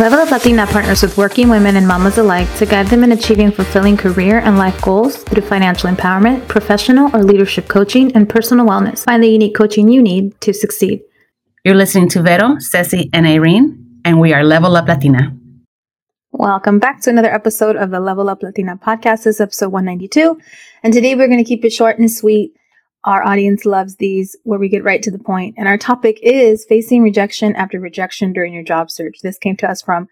Level Up Latina partners with working women and mamas alike to guide them in achieving fulfilling career and life goals through financial empowerment, professional or leadership coaching, and personal wellness. Find the unique coaching you need to succeed. You're listening to Vero, Ceci, and Irene, and we are Level Up Latina. Welcome back to another episode of the Level Up Latina podcast. This is episode 192. And today we're going to keep it short and sweet. Our audience loves these where we get right to the point. And our topic is facing rejection after rejection during your job search. This came to us from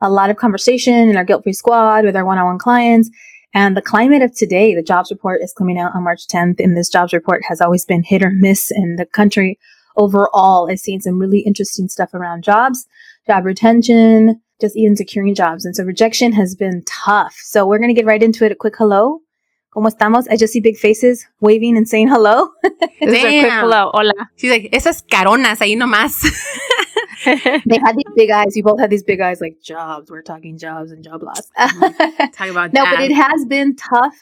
a lot of conversation in our guilt free squad with our one on one clients. And the climate of today, the jobs report is coming out on March 10th. And this jobs report has always been hit or miss in the country overall. I've seen some really interesting stuff around jobs, job retention, just even securing jobs. And so rejection has been tough. So we're going to get right into it. A quick hello ¿Cómo estamos? I just see big faces waving and saying hello. This is a quick hello. Hola. She's like, esas caronas ahí nomás. they had these big eyes. You both had these big eyes like jobs. We're talking jobs and job loss. Mm-hmm. Talk about No, but it has been tough.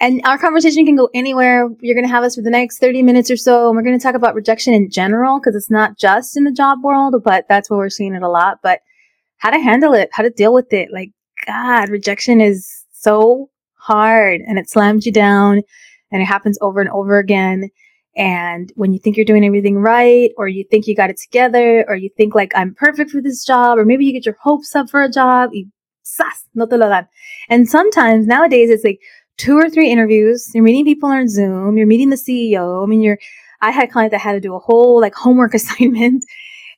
And our conversation can go anywhere. You're going to have us for the next 30 minutes or so. And we're going to talk about rejection in general because it's not just in the job world, but that's where we're seeing it a lot. But how to handle it, how to deal with it. Like, God, rejection is so hard and it slams you down and it happens over and over again. And when you think you're doing everything right, or you think you got it together, or you think like I'm perfect for this job, or maybe you get your hopes up for a job, sas, no te lo dan. And sometimes nowadays it's like two or three interviews. You're meeting people on Zoom. You're meeting the CEO. I mean, you're, I had a client that had to do a whole like homework assignment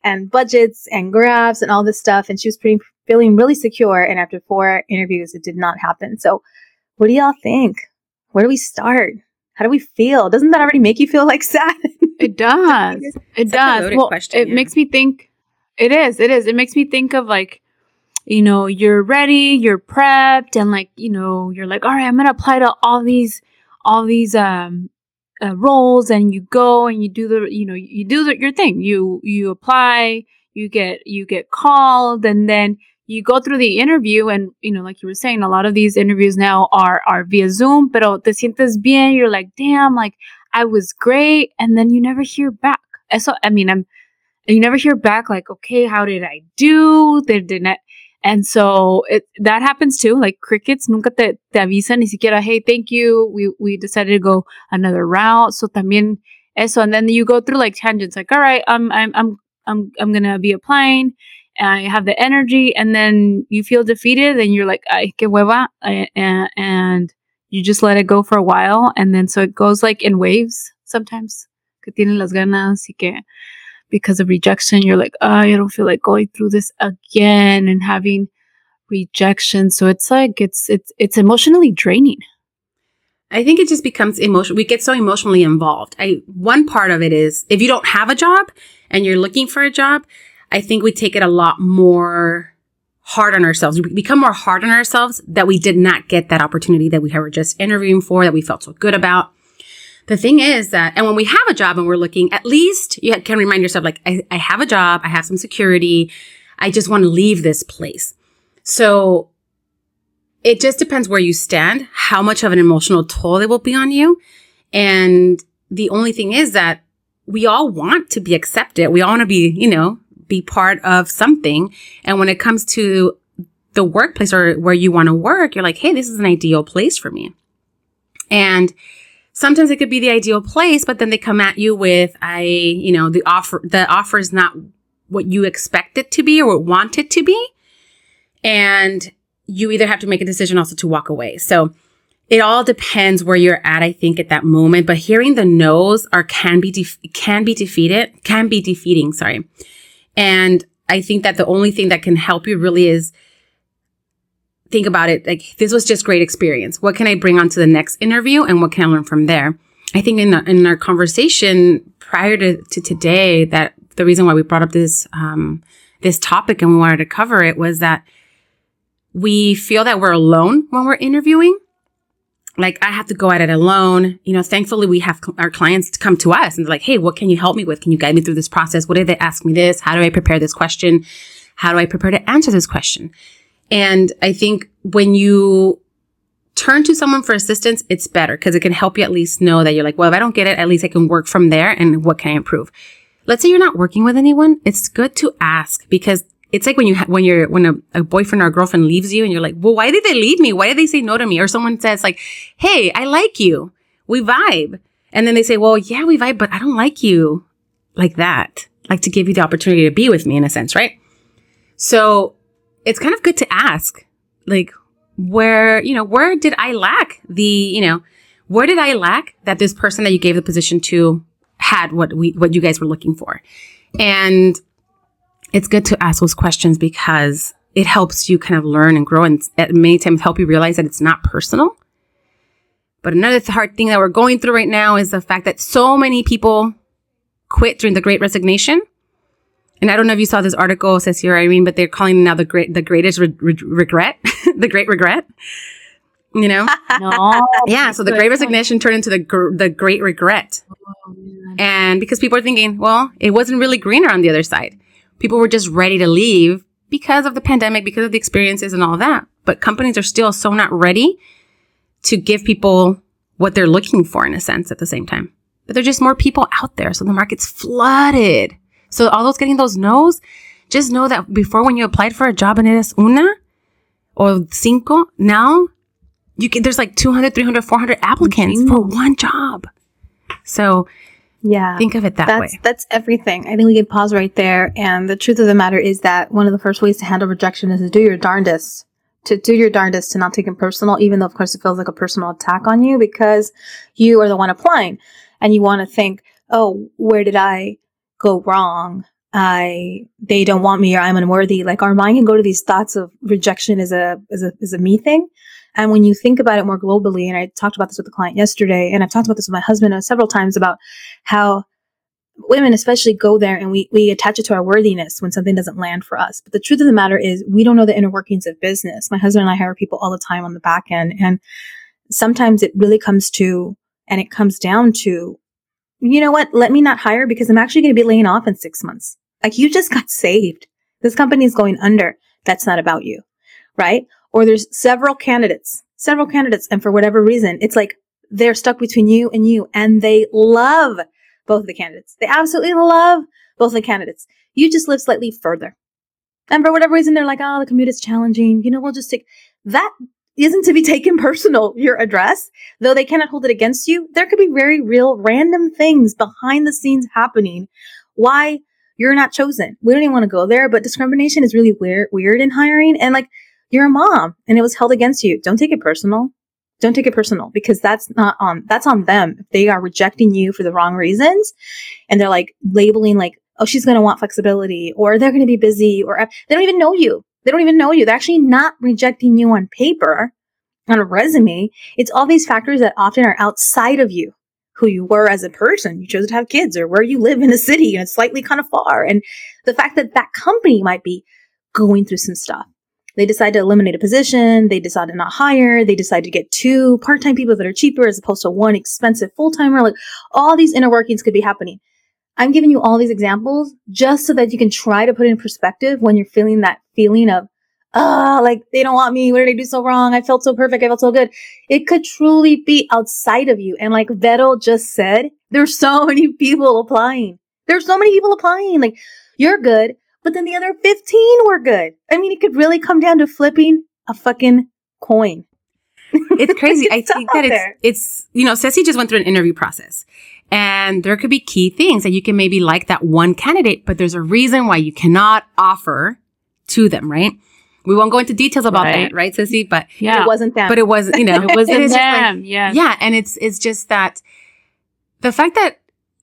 and budgets and graphs and all this stuff. And she was pretty, feeling really secure. And after four interviews, it did not happen. So what do y'all think? Where do we start? How do we feel? Doesn't that already make you feel like sad? It does. it does. Well, question, it yeah. makes me think. It is. It is. It makes me think of like, you know, you're ready, you're prepped, and like, you know, you're like, all right, I'm gonna apply to all these, all these um uh, roles, and you go and you do the, you know, you do the, your thing. You you apply, you get you get called, and then you go through the interview and, you know, like you were saying, a lot of these interviews now are, are via Zoom, pero te sientes bien. You're like, damn, like I was great. And then you never hear back. So, I mean, I'm, you never hear back like, okay, how did I do? They didn't. And so it, that happens too. Like crickets nunca te, te avisan ni siquiera, hey, thank you. We, we decided to go another route. So también eso. And then you go through like tangents, like, all right, I'm, I'm, I'm, I'm, I'm going to be applying you have the energy and then you feel defeated and you're like, ay, que hueva. And, and you just let it go for a while. And then so it goes like in waves sometimes. Que las ganas y que because of rejection, you're like, oh, I don't feel like going through this again and having rejection. So it's like, it's, it's, it's emotionally draining. I think it just becomes emotional. We get so emotionally involved. I, one part of it is if you don't have a job and you're looking for a job, I think we take it a lot more hard on ourselves. We become more hard on ourselves that we did not get that opportunity that we were just interviewing for, that we felt so good about. The thing is that, and when we have a job and we're looking, at least you can remind yourself, like, I, I have a job, I have some security, I just want to leave this place. So it just depends where you stand, how much of an emotional toll it will be on you. And the only thing is that we all want to be accepted. We all want to be, you know, be part of something. And when it comes to the workplace or where you want to work, you're like, Hey, this is an ideal place for me. And sometimes it could be the ideal place, but then they come at you with, I, you know, the offer, the offer is not what you expect it to be or what want it to be. And you either have to make a decision also to walk away. So it all depends where you're at, I think, at that moment. But hearing the no's are can be, def- can be defeated, can be defeating, sorry. And I think that the only thing that can help you really is think about it like this was just great experience. What can I bring on to the next interview and what can I learn from there? I think in, the, in our conversation prior to, to today that the reason why we brought up this um, this topic and we wanted to cover it was that we feel that we're alone when we're interviewing like I have to go at it alone. You know, thankfully we have cl- our clients come to us and they're like, Hey, what can you help me with? Can you guide me through this process? What did they ask me this? How do I prepare this question? How do I prepare to answer this question? And I think when you turn to someone for assistance, it's better because it can help you at least know that you're like, well, if I don't get it, at least I can work from there and what can I improve? Let's say you're not working with anyone. It's good to ask because it's like when you, ha- when you're, when a, a boyfriend or girlfriend leaves you and you're like, well, why did they leave me? Why did they say no to me? Or someone says like, Hey, I like you. We vibe. And then they say, well, yeah, we vibe, but I don't like you like that. Like to give you the opportunity to be with me in a sense, right? So it's kind of good to ask, like, where, you know, where did I lack the, you know, where did I lack that this person that you gave the position to had what we, what you guys were looking for? And it's good to ask those questions because it helps you kind of learn and grow and at many times help you realize that it's not personal. But another hard thing that we're going through right now is the fact that so many people quit during the great resignation. And I don't know if you saw this article, says here, mean, but they're calling it now the great, the greatest re- re- regret, the great regret. You know? no. Yeah. So the great resignation turned into the, gr- the great regret. Oh, and because people are thinking, well, it wasn't really greener on the other side. People were just ready to leave because of the pandemic, because of the experiences and all that. But companies are still so not ready to give people what they're looking for in a sense at the same time. But there's just more people out there. So the market's flooded. So all those getting those no's, just know that before when you applied for a job and it is una or cinco, now you can, there's like 200, 300, 400 applicants for one job. So yeah, think of it that that's, way. That's everything. I think we could pause right there. And the truth of the matter is that one of the first ways to handle rejection is to do your darndest to do your darndest to not take it personal, even though of course it feels like a personal attack on you because you are the one applying and you want to think, oh, where did I go wrong? I, they don't want me or I'm unworthy. Like our mind can go to these thoughts of rejection as a, as a, as a me thing. And when you think about it more globally, and I talked about this with a client yesterday, and I've talked about this with my husband several times about how women especially go there and we, we attach it to our worthiness when something doesn't land for us. But the truth of the matter is we don't know the inner workings of business. My husband and I hire people all the time on the back end. And sometimes it really comes to, and it comes down to, you know what? Let me not hire because I'm actually going to be laying off in six months. Like you just got saved. This company is going under. That's not about you. Right? Or there's several candidates, several candidates. And for whatever reason, it's like they're stuck between you and you and they love both the candidates. They absolutely love both the candidates. You just live slightly further. And for whatever reason, they're like, oh, the commute is challenging. You know, we'll just take that isn't to be taken personal, your address, though they cannot hold it against you. There could be very real random things behind the scenes happening. Why you're not chosen. We don't even want to go there, but discrimination is really weird, weird in hiring. And like, you're a mom and it was held against you. Don't take it personal. Don't take it personal because that's not on that's on them. If they are rejecting you for the wrong reasons and they're like labeling like oh she's going to want flexibility or they're going to be busy or uh, they don't even know you. They don't even know you. They're actually not rejecting you on paper on a resume. It's all these factors that often are outside of you who you were as a person. You chose to have kids or where you live in a city and it's slightly kind of far. And the fact that that company might be going through some stuff they decide to eliminate a position. They decide to not hire. They decide to get two part-time people that are cheaper as opposed to one expensive full-timer. Like all these inner workings could be happening. I'm giving you all these examples just so that you can try to put in perspective when you're feeling that feeling of, oh, like they don't want me. What did I do so wrong? I felt so perfect. I felt so good. It could truly be outside of you. And like Vero just said, there's so many people applying. There's so many people applying. Like you're good but then the other 15 were good. I mean, it could really come down to flipping a fucking coin. It's crazy. it's I think that it's, it's, you know, Ceci just went through an interview process and there could be key things that you can maybe like that one candidate, but there's a reason why you cannot offer to them, right? We won't go into details about right. that, right, Ceci? But yeah, it wasn't them. But it was, you know, it wasn't them. Like, yeah. Yeah. And it's, it's just that the fact that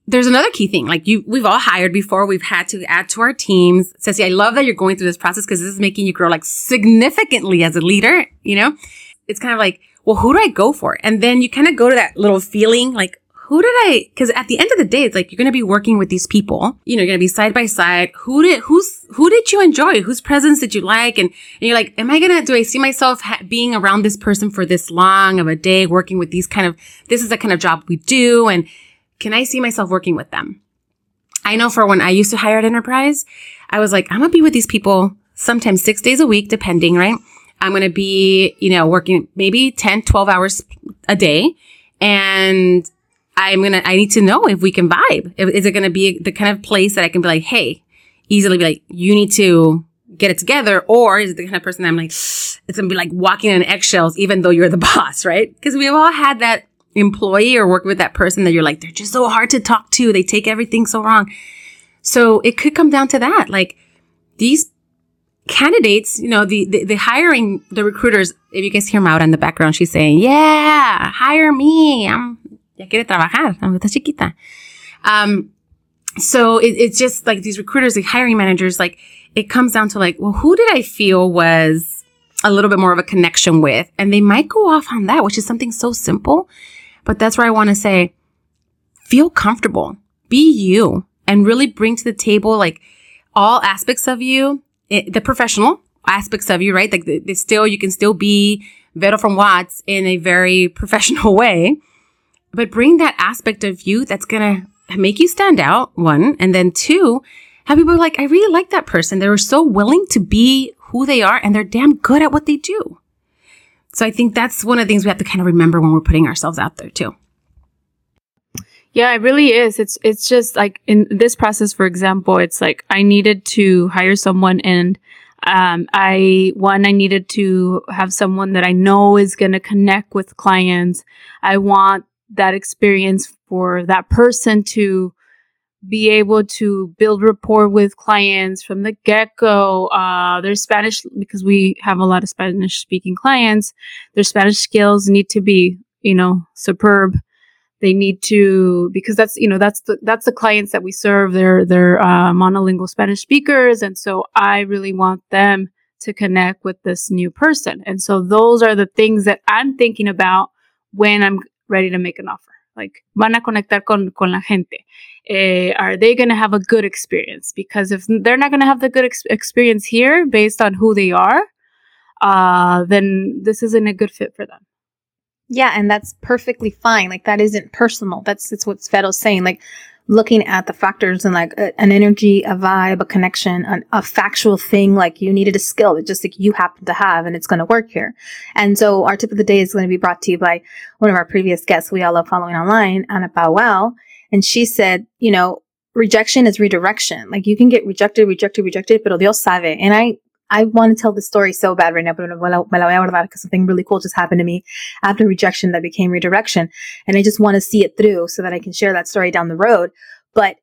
there's another key thing. Like you, we've all hired before. We've had to add to our teams. Ceci, I love that you're going through this process because this is making you grow like significantly as a leader. You know, it's kind of like, well, who do I go for? And then you kind of go to that little feeling like, who did I, cause at the end of the day, it's like, you're going to be working with these people. You know, you're going to be side by side. Who did, who's, who did you enjoy? Whose presence did you like? And, and you're like, am I going to, do I see myself ha- being around this person for this long of a day, working with these kind of, this is the kind of job we do. And, can I see myself working with them? I know for when I used to hire at enterprise, I was like, I'm going to be with these people sometimes six days a week, depending, right? I'm going to be, you know, working maybe 10, 12 hours a day. And I'm going to, I need to know if we can vibe. Is it going to be the kind of place that I can be like, Hey, easily be like, you need to get it together? Or is it the kind of person I'm like, it's gonna be like walking on eggshells, even though you're the boss, right? Because we've all had that employee or work with that person that you're like, they're just so hard to talk to. They take everything so wrong. So it could come down to that. Like these candidates, you know, the, the, the hiring, the recruiters, if you guys hear out in the background, she's saying, yeah, hire me. I'm, ya quiere trabajar. I'm está chiquita. Um, so it, it's just like these recruiters, the hiring managers, like it comes down to like, well, who did I feel was a little bit more of a connection with? And they might go off on that, which is something so simple. But that's where I want to say, feel comfortable, be you and really bring to the table like all aspects of you it, the professional aspects of you, right? Like the, the still, you can still be Vero from Watts in a very professional way, but bring that aspect of you that's going to make you stand out. One. And then two, have people like, I really like that person. They were so willing to be who they are and they're damn good at what they do. So I think that's one of the things we have to kind of remember when we're putting ourselves out there too. Yeah, it really is. It's it's just like in this process, for example, it's like I needed to hire someone and um, I one I needed to have someone that I know is going to connect with clients. I want that experience for that person to be able to build rapport with clients from the get go. Uh, their Spanish, because we have a lot of Spanish speaking clients, their Spanish skills need to be, you know, superb. They need to because that's you know that's the that's the clients that we serve. They're they're uh, monolingual spanish speakers and so i really want them to connect with this new person. And so those are the things that i'm thinking about when i'm ready to make an offer like van a conectar con con la gente. Uh, are they going to have a good experience? Because if they're not going to have the good ex- experience here based on who they are uh, then this isn't a good fit for them yeah, and that's perfectly fine. Like that isn't personal. That's that's what Vero's saying. Like looking at the factors and like a, an energy, a vibe, a connection, an, a factual thing. Like you needed a skill that just like you happen to have, and it's going to work here. And so our tip of the day is going to be brought to you by one of our previous guests we all love following online, Anna Powell, and she said, you know. Rejection is redirection. Like you can get rejected, rejected, rejected, pero Dios sabe. And I I want to tell the story so bad right now, but me la, voy a guardar because something really cool just happened to me after rejection that became redirection. And I just want to see it through so that I can share that story down the road. But,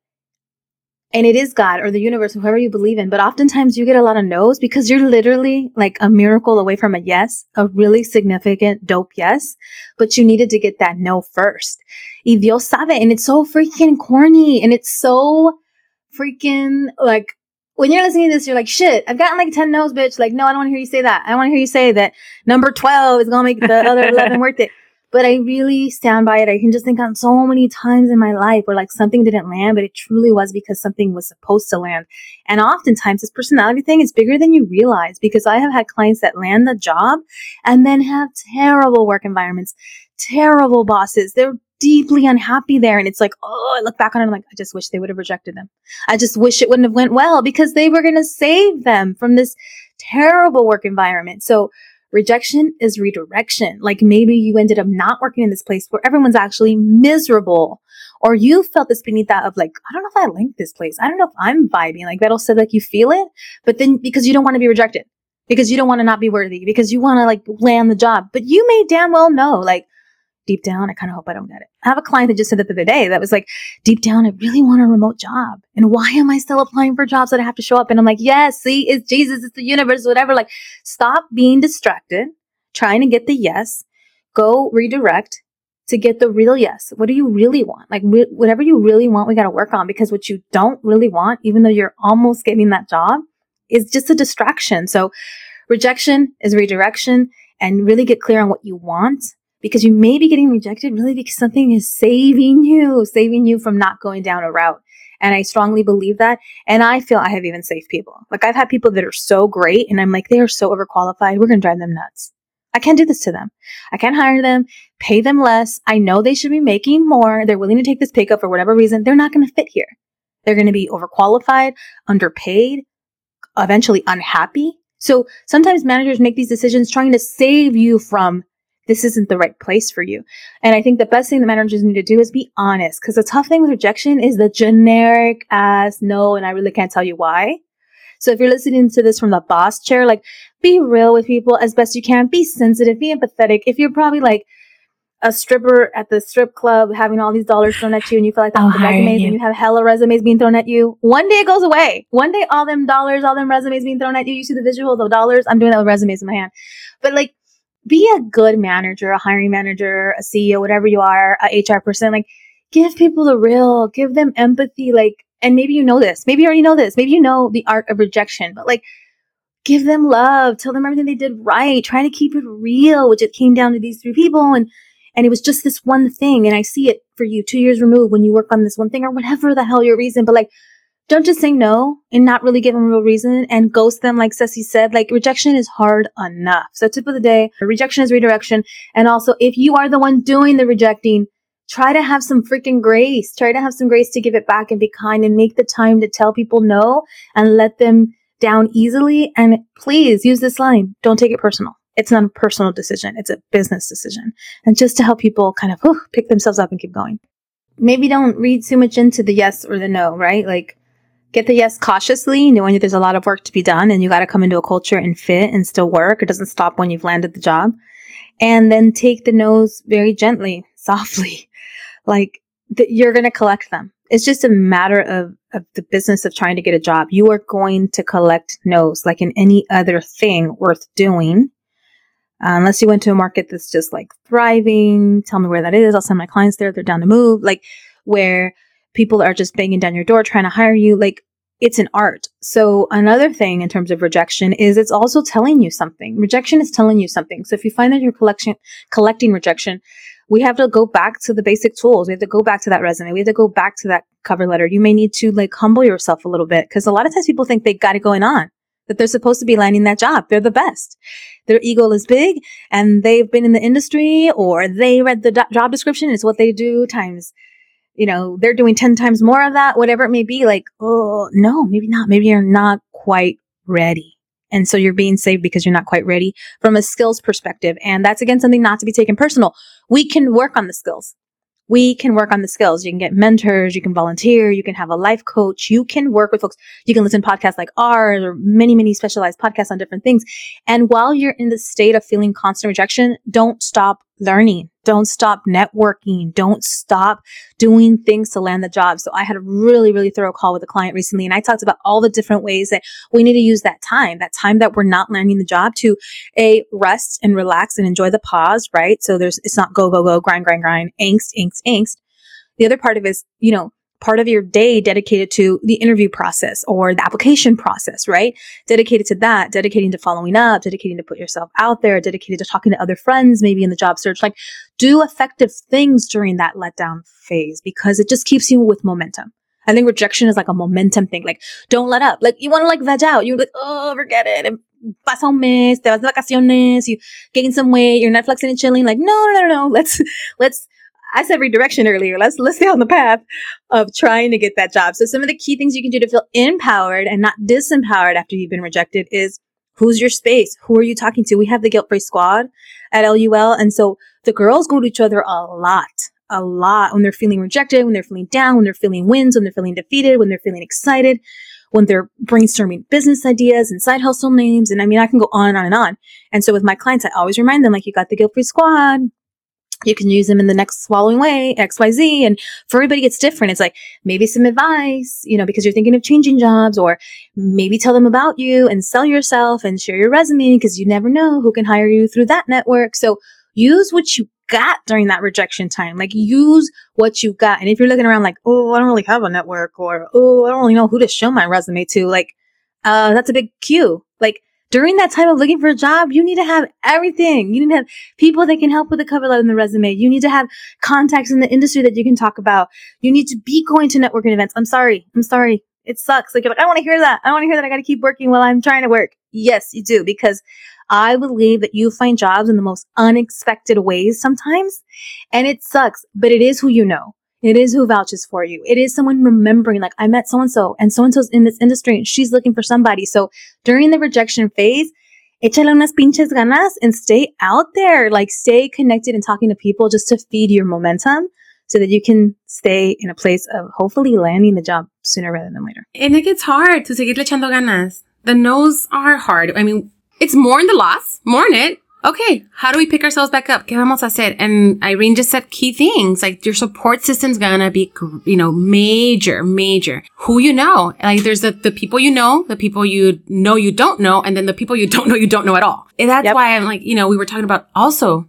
and it is God or the universe, whoever you believe in, but oftentimes you get a lot of no's because you're literally like a miracle away from a yes, a really significant, dope yes, but you needed to get that no first. Y Dios sabe, and it's so freaking corny and it's so freaking like when you're listening to this, you're like, shit, I've gotten like 10 no's, bitch. Like, no, I don't want to hear you say that. I want to hear you say that number 12 is going to make the other 11 worth it. But I really stand by it. I can just think on so many times in my life where like something didn't land, but it truly was because something was supposed to land. And oftentimes this personality thing is bigger than you realize because I have had clients that land the job and then have terrible work environments, terrible bosses. They're deeply unhappy there. And it's like, oh, I look back on it. I'm like, I just wish they would have rejected them. I just wish it wouldn't have went well because they were going to save them from this terrible work environment. So rejection is redirection. Like maybe you ended up not working in this place where everyone's actually miserable. Or you felt this benita of like, I don't know if I like this place. I don't know if I'm vibing. Like that'll say like you feel it, but then because you don't want to be rejected, because you don't want to not be worthy, because you want to like land the job, but you may damn well know like, deep down, I kind of hope I don't get it. I have a client that just said that the other day that was like, deep down, I really want a remote job. And why am I still applying for jobs that I have to show up? And I'm like, yes, see, it's Jesus, it's the universe, whatever. Like, stop being distracted, trying to get the yes, go redirect to get the real yes. What do you really want? Like, re- whatever you really want, we got to work on because what you don't really want, even though you're almost getting that job, is just a distraction. So, rejection is redirection and really get clear on what you want because you may be getting rejected really because something is saving you, saving you from not going down a route. And I strongly believe that. And I feel I have even saved people. Like I've had people that are so great and I'm like, they are so overqualified. We're going to drive them nuts. I can't do this to them. I can't hire them, pay them less. I know they should be making more. They're willing to take this pay cut for whatever reason. They're not going to fit here. They're going to be overqualified, underpaid, eventually unhappy. So sometimes managers make these decisions trying to save you from this isn't the right place for you. And I think the best thing the managers need to do is be honest. Cause the tough thing with rejection is the generic ass no, and I really can't tell you why. So if you're listening to this from the boss chair, like be real with people as best you can. Be sensitive, be empathetic. If you're probably like a stripper at the strip club having all these dollars thrown at you and you feel like that's oh, the resumes you. and you have hella resumes being thrown at you, one day it goes away. One day all them dollars, all them resumes being thrown at you, you see the visual of the dollars. I'm doing that with resumes in my hand. But like be a good manager, a hiring manager, a CEO, whatever you are, a HR person, like give people the real, give them empathy, like, and maybe you know this, maybe you already know this, maybe you know the art of rejection, but like, give them love, tell them everything they did right, try to keep it real, which it came down to these three people and, and it was just this one thing. And I see it for you two years removed when you work on this one thing or whatever the hell your reason, but like, don't just say no and not really give them a real reason and ghost them like Ceci said. Like rejection is hard enough. So tip of the day, rejection is redirection. And also if you are the one doing the rejecting, try to have some freaking grace. Try to have some grace to give it back and be kind and make the time to tell people no and let them down easily. And please use this line. Don't take it personal. It's not a personal decision. It's a business decision. And just to help people kind of whew, pick themselves up and keep going. Maybe don't read too much into the yes or the no, right? Like get the yes cautiously, knowing that there's a lot of work to be done and you got to come into a culture and fit and still work. It doesn't stop when you've landed the job. And then take the no's very gently, softly. Like th- you're going to collect them. It's just a matter of, of the business of trying to get a job. You are going to collect no's like in any other thing worth doing. Uh, unless you went to a market that's just like thriving, tell me where that is. I'll send my clients there. They're down to move. Like where people are just banging down your door trying to hire you. Like it's an art. So another thing in terms of rejection is it's also telling you something. Rejection is telling you something. So if you find that you're collection, collecting rejection, we have to go back to the basic tools. We have to go back to that resume. We have to go back to that cover letter. You may need to like humble yourself a little bit because a lot of times people think they got it going on, that they're supposed to be landing that job. They're the best. Their ego is big and they've been in the industry or they read the do- job description. It's what they do times, you know, they're doing 10 times more of that, whatever it may be. Like, oh, no, maybe not. Maybe you're not quite ready. And so you're being saved because you're not quite ready from a skills perspective. And that's again something not to be taken personal. We can work on the skills. We can work on the skills. You can get mentors. You can volunteer. You can have a life coach. You can work with folks. You can listen to podcasts like ours or many, many specialized podcasts on different things. And while you're in the state of feeling constant rejection, don't stop learning. Don't stop networking. Don't stop doing things to land the job. So I had a really, really thorough call with a client recently and I talked about all the different ways that we need to use that time, that time that we're not landing the job to a rest and relax and enjoy the pause, right? So there's, it's not go, go, go, grind, grind, grind, angst, angst, angst. The other part of it is, you know, part of your day dedicated to the interview process or the application process, right? Dedicated to that, dedicating to following up, dedicating to put yourself out there, dedicated to talking to other friends, maybe in the job search. Like do effective things during that letdown phase because it just keeps you with momentum. I think rejection is like a momentum thing. Like, don't let up. Like, you want to like veg out. You're like, oh, forget it. And pasa un mes, te vas de vacaciones, you gain some weight, you're Netflixing and chilling. Like, no, no, no, no. Let's, let's, I said redirection earlier. Let's let's stay on the path of trying to get that job. So some of the key things you can do to feel empowered and not disempowered after you've been rejected is who's your space? Who are you talking to? We have the guilt free squad at LUL. And so the girls go to each other a lot, a lot when they're feeling rejected, when they're feeling down, when they're feeling wins, when they're feeling defeated, when they're feeling excited, when they're brainstorming business ideas and side hustle names. And I mean, I can go on and on and on. And so with my clients, I always remind them, like, you got the guilt free squad you can use them in the next following way, XYZ. And for everybody, it's different. It's like maybe some advice, you know, because you're thinking of changing jobs or maybe tell them about you and sell yourself and share your resume because you never know who can hire you through that network. So use what you got during that rejection time. Like use what you got. And if you're looking around like, oh, I don't really have a network or, oh, I don't really know who to show my resume to, like, uh, that's a big cue. Like, during that time of looking for a job, you need to have everything. You need to have people that can help with the cover letter and the resume. You need to have contacts in the industry that you can talk about. You need to be going to networking events. I'm sorry. I'm sorry. It sucks. Like, you're like I want to hear that. I want to hear that. I got to keep working while I'm trying to work. Yes, you do because I believe that you find jobs in the most unexpected ways sometimes. And it sucks, but it is who you know. It is who vouches for you. It is someone remembering, like, I met so and so, and so and so's in this industry, and she's looking for somebody. So during the rejection phase, échale unas pinches ganas and stay out there. Like, stay connected and talking to people just to feed your momentum so that you can stay in a place of hopefully landing the job sooner rather than later. And it gets hard to seguirle echando ganas. the no's are hard. I mean, it's more in the loss, more in it. Okay, how do we pick ourselves back up? ¿Qué vamos a hacer? And Irene just said key things like your support system's gonna be, you know, major, major. Who you know, like there's the, the people you know, the people you know you don't know, and then the people you don't know you don't know at all. And that's yep. why I'm like, you know, we were talking about also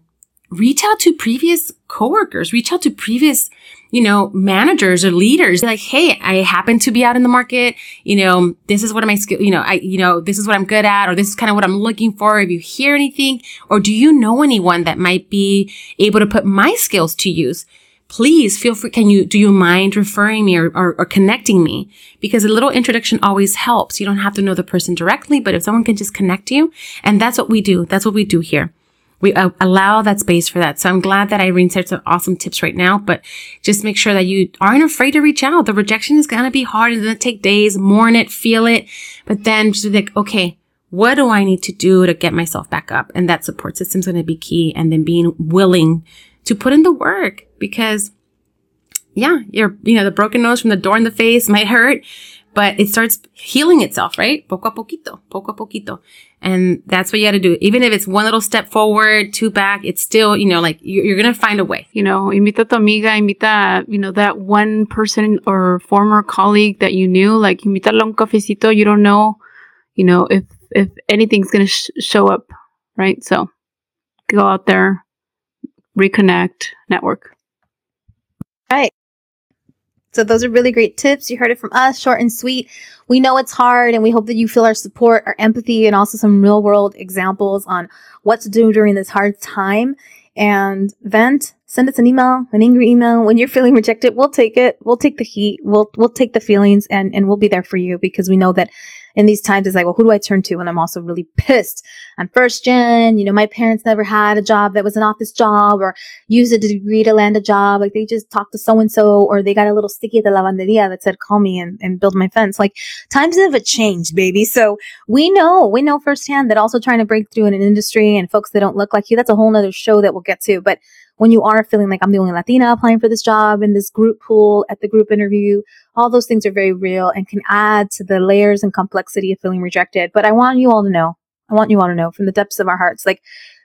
reach out to previous coworkers, reach out to previous, you know, managers or leaders. Like, hey, I happen to be out in the market. You know, this is what my skill, you know, I, you know, this is what I'm good at, or this is kind of what I'm looking for. If you hear anything, or do you know anyone that might be able to put my skills to use? Please feel free. Can you, do you mind referring me or, or, or connecting me? Because a little introduction always helps. You don't have to know the person directly, but if someone can just connect you, and that's what we do. That's what we do here we uh, allow that space for that. So I'm glad that Irene shared some awesome tips right now, but just make sure that you aren't afraid to reach out. The rejection is going to be hard. It's going to take days, mourn it, feel it, but then just like, okay, what do I need to do to get myself back up? And that support system is going to be key. And then being willing to put in the work because yeah, you're, you know, the broken nose from the door in the face might hurt, but it starts healing itself, right? Poco a poquito, poco a poquito. And that's what you got to do. Even if it's one little step forward, two back, it's still, you know, like you're, you're going to find a way. You know, invita a tu amiga, invita, you know, that one person or former colleague that you knew, like invita a un cafecito. You don't know, you know, if, if anything's going to sh- show up, right? So go out there, reconnect, network. Right. So those are really great tips. You heard it from us, short and sweet. We know it's hard and we hope that you feel our support, our empathy, and also some real world examples on what to do during this hard time. And vent, send us an email, an angry email. When you're feeling rejected, we'll take it. We'll take the heat. We'll, we'll take the feelings and, and we'll be there for you because we know that in these times it's like, well, who do I turn to? And I'm also really pissed. I'm first gen. You know, my parents never had a job that was an office job or used a degree to land a job. Like they just talked to so and so or they got a little sticky at the lavanderia that said, call me and, and build my fence. Like times have changed, baby. So we know, we know firsthand that also trying to break through in an industry and folks that don't look like you, that's a whole nother show that we'll get to. But when you are feeling like I'm the only Latina applying for this job in this group pool at the group interview, all those things are very real and can add to the layers and complexity of feeling rejected. But I want you all to know, I want you all to know from the depths of our hearts, like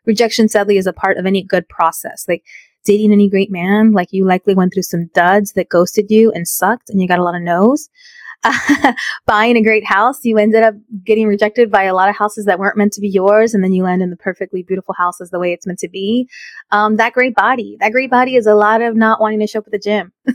rejection sadly is a part of any good process. Like dating any great man, like you likely went through some duds that ghosted you and sucked and you got a lot of no's. buying a great house, you ended up getting rejected by a lot of houses that weren't meant to be yours, and then you land in the perfectly beautiful house as the way it's meant to be. Um, that great body, that great body is a lot of not wanting to show up at the gym.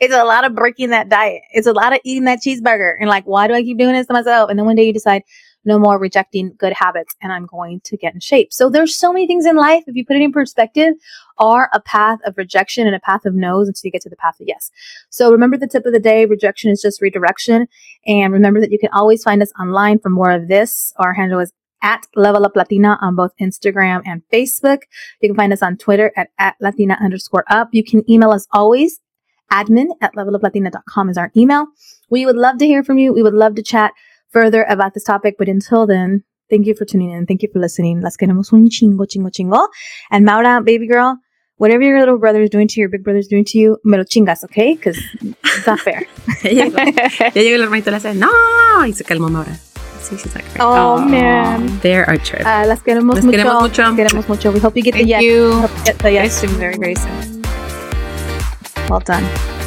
it's a lot of breaking that diet. It's a lot of eating that cheeseburger and like, why do I keep doing this to myself? And then one day you decide, no more rejecting good habits and I'm going to get in shape. So there's so many things in life, if you put it in perspective, are a path of rejection and a path of no's until you get to the path of yes. So remember the tip of the day, rejection is just redirection. And remember that you can always find us online for more of this. Our handle is at Level Up Latina on both Instagram and Facebook. You can find us on Twitter at, at Latina underscore up. You can email us always. Admin at leveluplatina.com is our email. We would love to hear from you. We would love to chat further about this topic. But until then, thank you for tuning in. Thank you for listening. Las queremos un chingo, chingo, chingo. And Maura, baby girl, whatever your little brother is doing to you, your big brother is doing to you, me lo chingas, okay? Because it's not fair. ya llegó el hermanito, le hace, no, y se calmó Maura. Sí, she's like, oh, oh, man. They're our trip. Uh, las queremos las mucho. Queremos mucho. Las queremos mucho. We hope you get Thank the yes. you. Hope you get the yes. Very, very soon. Well done.